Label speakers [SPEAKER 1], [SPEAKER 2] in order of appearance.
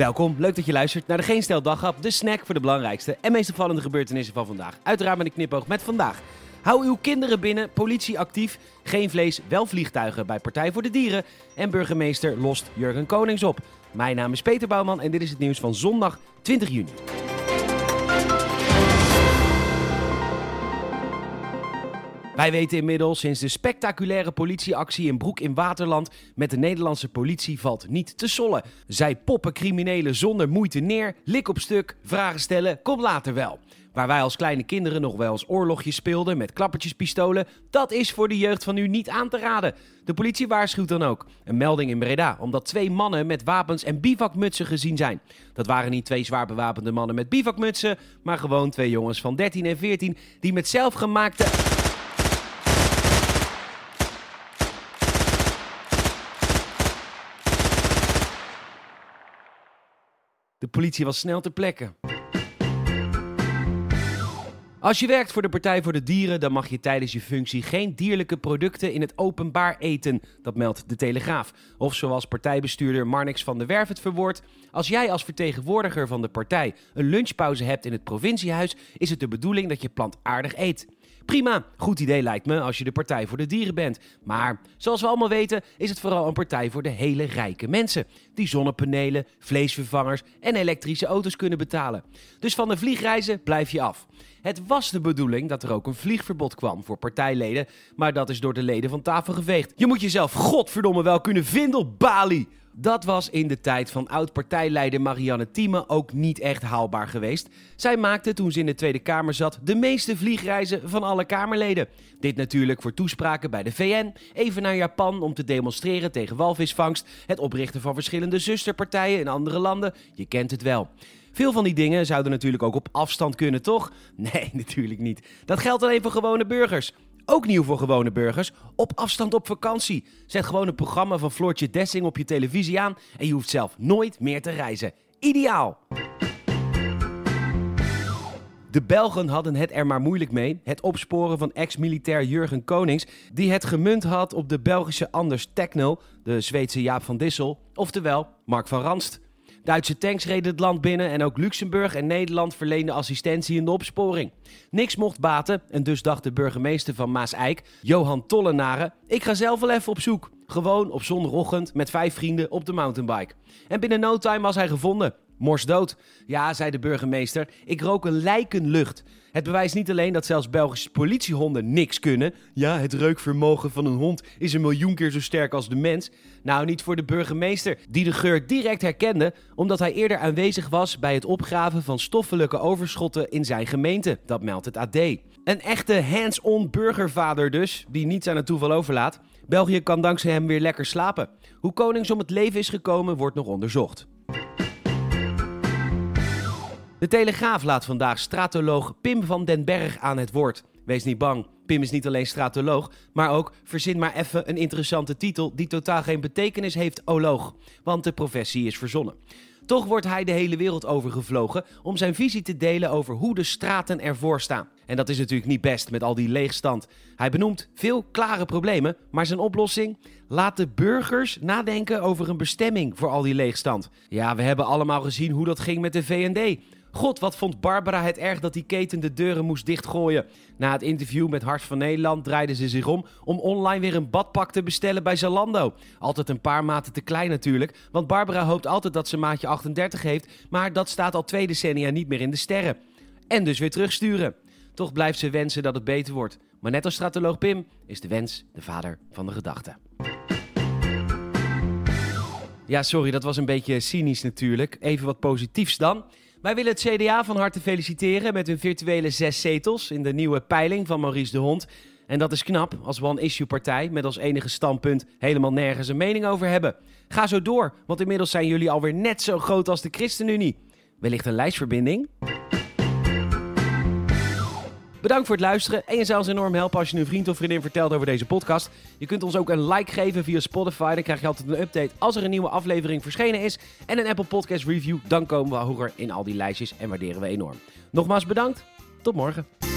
[SPEAKER 1] Welkom, leuk dat je luistert naar de Geen Stel de snack voor de belangrijkste en meest opvallende gebeurtenissen van vandaag. Uiteraard met een knipoog met vandaag. Hou uw kinderen binnen, politie actief, geen vlees, wel vliegtuigen bij Partij voor de Dieren en burgemeester lost Jurgen Konings op. Mijn naam is Peter Bouwman en dit is het nieuws van zondag 20 juni. Wij weten inmiddels sinds de spectaculaire politieactie in Broek in Waterland met de Nederlandse politie valt niet te sollen. Zij poppen criminelen zonder moeite neer, lik op stuk, vragen stellen, kom later wel. Waar wij als kleine kinderen nog wel eens oorlogjes speelden met klappertjespistolen, dat is voor de jeugd van nu niet aan te raden. De politie waarschuwt dan ook. Een melding in Breda, omdat twee mannen met wapens en bivakmutsen gezien zijn. Dat waren niet twee zwaar bewapende mannen met bivakmutsen, maar gewoon twee jongens van 13 en 14 die met zelfgemaakte... politie was snel ter plekke. Als je werkt voor de Partij voor de Dieren, dan mag je tijdens je functie geen dierlijke producten in het openbaar eten. Dat meldt de Telegraaf. Of zoals partijbestuurder Marnix van der Werf het verwoordt: Als jij als vertegenwoordiger van de partij een lunchpauze hebt in het provinciehuis, is het de bedoeling dat je plantaardig eet. Prima, goed idee lijkt me als je de Partij voor de Dieren bent. Maar zoals we allemaal weten is het vooral een partij voor de hele rijke mensen. Die zonnepanelen, vleesvervangers en elektrische auto's kunnen betalen. Dus van de vliegreizen blijf je af. Het was de bedoeling dat er ook een vliegverbod kwam voor partijleden, maar dat is door de leden van tafel geveegd. Je moet jezelf godverdomme wel kunnen vinden op Bali. Dat was in de tijd van oud-partijleider Marianne Thieme ook niet echt haalbaar geweest. Zij maakte toen ze in de Tweede Kamer zat de meeste vliegreizen van alle Kamerleden. Dit natuurlijk voor toespraken bij de VN, even naar Japan om te demonstreren tegen walvisvangst, het oprichten van verschillende zusterpartijen in andere landen. Je kent het wel. Veel van die dingen zouden natuurlijk ook op afstand kunnen, toch? Nee, natuurlijk niet. Dat geldt alleen voor gewone burgers. Ook nieuw voor gewone burgers. Op afstand op vakantie. Zet gewoon een programma van Floortje Dessing op je televisie aan en je hoeft zelf nooit meer te reizen. Ideaal! De Belgen hadden het er maar moeilijk mee. Het opsporen van ex-militair Jurgen Konings, die het gemunt had op de Belgische Anders Techno, de Zweedse Jaap van Dissel, oftewel Mark van Ranst. Duitse tanks reden het land binnen en ook Luxemburg en Nederland verleenden assistentie in de opsporing. Niks mocht baten en dus dacht de burgemeester van Maas-Eik, Johan Tollenaren, ik ga zelf wel even op zoek. Gewoon op zondagochtend met vijf vrienden op de mountainbike. En binnen no time was hij gevonden. Mors dood. Ja, zei de burgemeester, ik rook een lijkenlucht. Het bewijst niet alleen dat zelfs Belgische politiehonden niks kunnen. Ja, het reukvermogen van een hond is een miljoen keer zo sterk als de mens. Nou, niet voor de burgemeester, die de geur direct herkende, omdat hij eerder aanwezig was bij het opgraven van stoffelijke overschotten in zijn gemeente. Dat meldt het AD. Een echte hands-on burgervader dus, die niets aan het toeval overlaat. België kan dankzij hem weer lekker slapen. Hoe Konings om het leven is gekomen, wordt nog onderzocht. De Telegraaf laat vandaag stratoloog Pim van den Berg aan het woord. Wees niet bang, Pim is niet alleen stratoloog, maar ook, verzin maar even een interessante titel die totaal geen betekenis heeft, oloog. Want de professie is verzonnen. Toch wordt hij de hele wereld overgevlogen om zijn visie te delen over hoe de straten ervoor staan. En dat is natuurlijk niet best met al die leegstand. Hij benoemt veel klare problemen, maar zijn oplossing? Laat de burgers nadenken over een bestemming voor al die leegstand. Ja, we hebben allemaal gezien hoe dat ging met de VND. God, wat vond Barbara het erg dat die keten de deuren moest dichtgooien. Na het interview met Hart van Nederland draaide ze zich om om online weer een badpak te bestellen bij Zalando. Altijd een paar maten te klein natuurlijk, want Barbara hoopt altijd dat ze maatje 38 heeft, maar dat staat al twee decennia niet meer in de sterren. En dus weer terugsturen. Toch blijft ze wensen dat het beter wordt. Maar net als stratoloog Pim is de wens de vader van de gedachte. Ja, sorry, dat was een beetje cynisch natuurlijk. Even wat positiefs dan. Wij willen het CDA van harte feliciteren met hun virtuele zes zetels in de nieuwe peiling van Maurice de Hond. En dat is knap als one-issue-partij met als enige standpunt helemaal nergens een mening over hebben. Ga zo door, want inmiddels zijn jullie alweer net zo groot als de ChristenUnie. Wellicht een lijstverbinding? Bedankt voor het luisteren en je zou ons enorm helpen als je een vriend of vriendin vertelt over deze podcast. Je kunt ons ook een like geven via Spotify, dan krijg je altijd een update als er een nieuwe aflevering verschenen is. En een Apple Podcast Review, dan komen we hoger in al die lijstjes en waarderen we enorm. Nogmaals bedankt, tot morgen.